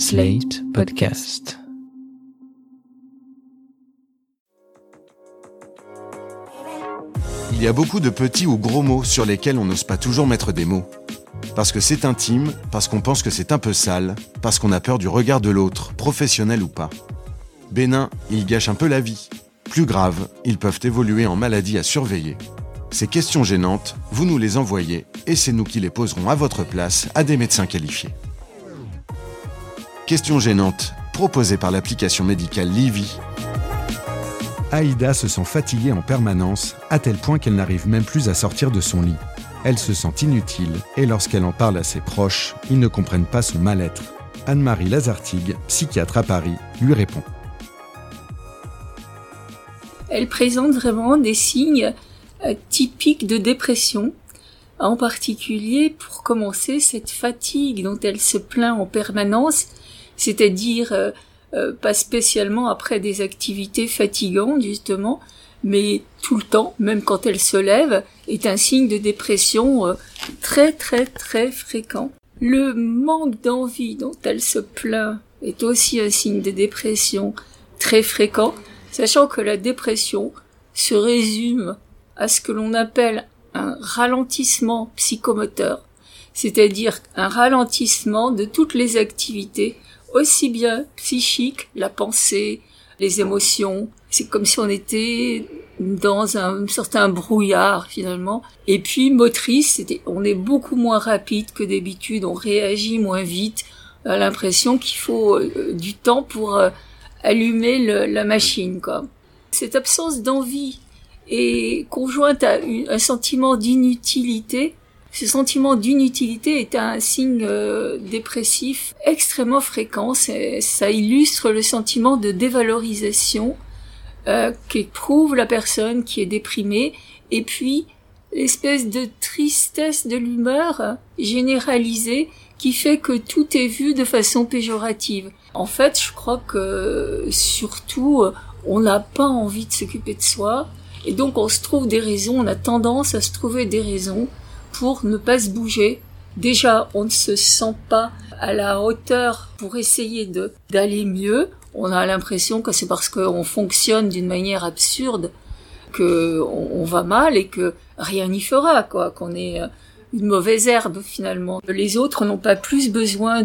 Slate Podcast. Il y a beaucoup de petits ou gros mots sur lesquels on n'ose pas toujours mettre des mots. Parce que c'est intime, parce qu'on pense que c'est un peu sale, parce qu'on a peur du regard de l'autre, professionnel ou pas. Bénin, ils gâchent un peu la vie. Plus grave, ils peuvent évoluer en maladie à surveiller. Ces questions gênantes, vous nous les envoyez et c'est nous qui les poserons à votre place à des médecins qualifiés. Questions gênantes, proposées par l'application médicale Livy. Aïda se sent fatiguée en permanence, à tel point qu'elle n'arrive même plus à sortir de son lit. Elle se sent inutile et lorsqu'elle en parle à ses proches, ils ne comprennent pas son mal-être. Anne-Marie Lazartigue, psychiatre à Paris, lui répond. Elle présente vraiment des signes euh, typiques de dépression. En particulier, pour commencer, cette fatigue dont elle se plaint en permanence, c'est-à-dire euh, euh, pas spécialement après des activités fatigantes justement, mais tout le temps, même quand elle se lève, est un signe de dépression très très très fréquent. Le manque d'envie dont elle se plaint est aussi un signe de dépression très fréquent, sachant que la dépression se résume à ce que l'on appelle un ralentissement psychomoteur, c'est-à-dire un ralentissement de toutes les activités, aussi bien psychiques, la pensée, les émotions. C'est comme si on était dans un certain brouillard finalement. Et puis motrice, on est beaucoup moins rapide que d'habitude, on réagit moins vite. On a l'impression qu'il faut euh, du temps pour euh, allumer la machine. Quoi. Cette absence d'envie est conjointe à un sentiment d'inutilité. Ce sentiment d'inutilité est un signe euh, dépressif extrêmement fréquent. Ça illustre le sentiment de dévalorisation euh, qu'éprouve la personne qui est déprimée et puis l'espèce de tristesse de l'humeur généralisée qui fait que tout est vu de façon péjorative. En fait, je crois que surtout, on n'a pas envie de s'occuper de soi, et donc on se trouve des raisons, on a tendance à se trouver des raisons pour ne pas se bouger. Déjà, on ne se sent pas à la hauteur pour essayer de d'aller mieux. On a l'impression que c'est parce qu'on fonctionne d'une manière absurde que on, va mal et que rien n'y fera, quoi, qu'on est une mauvaise herbe finalement. Les autres n'ont pas plus besoin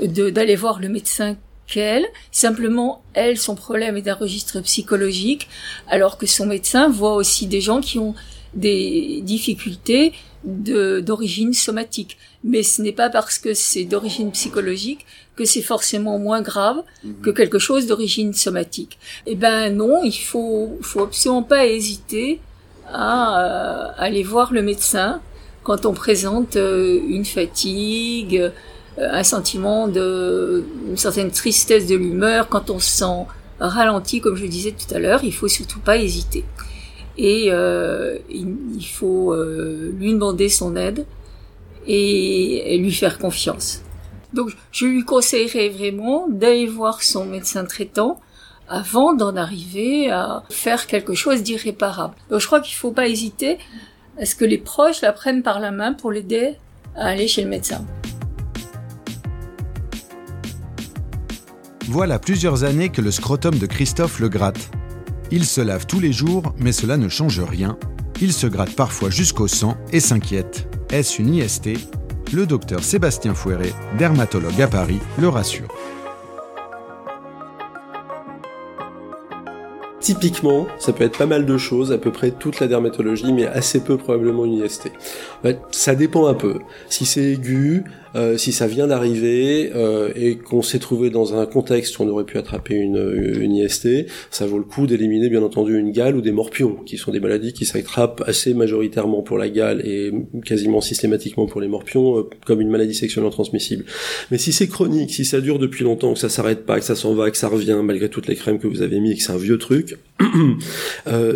d'aller voir le médecin qu'elle. Simplement, elle, son problème est d'un registre psychologique, alors que son médecin voit aussi des gens qui ont des difficultés d'origine somatique. Mais ce n'est pas parce que c'est d'origine psychologique que c'est forcément moins grave mhm. que quelque chose d'origine somatique. Eh ben non, il faut, faut absolument pas hésiter à euh, aller voir le médecin quand on présente euh, une fatigue, euh, un sentiment de une certaine tristesse de l'humeur, quand on se sent ralenti, comme je le disais tout à l'heure, il faut surtout pas hésiter. Et euh, il, faut lui demander son aide et, lui faire confiance. Donc je lui conseillerais vraiment d'aller voir son médecin traitant avant d'en arriver à faire quelque chose d'irréparable. Donc je crois qu'il faut pas hésiter est-ce que les proches la prennent par la main pour l'aider à aller chez le médecin Voilà plusieurs années que le scrotum de Christophe le gratte. Il se lave tous les jours, mais cela ne change rien. Il se gratte parfois jusqu'au sang et s'inquiète. Est-ce une IST Le docteur Sébastien Fouéré, dermatologue à Paris, le rassure. Typiquement, ça peut être pas mal de choses, à peu près toute la dermatologie, mais assez peu probablement une IST. ça dépend un peu. Si c'est aigu, euh, si ça vient d'arriver euh, et qu'on s'est trouvé dans un contexte où on aurait pu attraper une, une IST, ça vaut le coup d'éliminer bien entendu une gale ou des morpions, qui sont des maladies qui s'attrapent assez majoritairement pour la gale et quasiment systématiquement pour les morpions euh, comme une maladie sexuellement transmissible. Mais si c'est chronique, si ça dure depuis longtemps, que ça s'arrête pas, que ça s'en va, que ça revient malgré toutes les crèmes que vous avez mis et que c'est un vieux truc,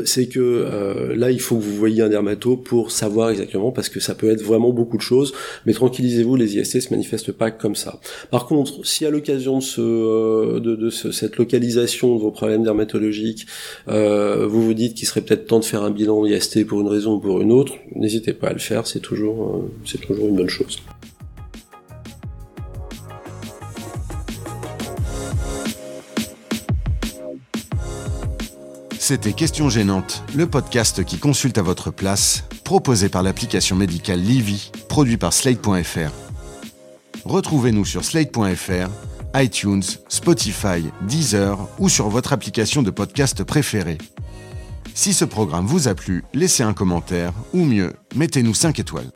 c'est que là il faut que vous voyiez un dermato pour savoir exactement parce que ça peut être vraiment beaucoup de choses. Mais tranquillisez-vous, les IST se manifeste pas comme ça. Par contre, si à l'occasion de, ce, euh, de, cette localisation de vos problèmes dermatologiques, euh, vous vous dites qu'il serait peut-être temps de faire un bilan IST pour une raison ou pour une autre, n'hésitez pas à le faire, euh, c'est toujours une bonne chose. C'était Question Gênante, le podcast qui consulte à votre place, proposé par l'application médicale Livy, produit par Slate.fr. Retrouvez-nous sur Slate.fr, iTunes, Spotify, Deezer ou sur votre application de podcast préférée. Si ce programme vous a plu, laissez un commentaire ou mieux, mettez-nous 5 étoiles.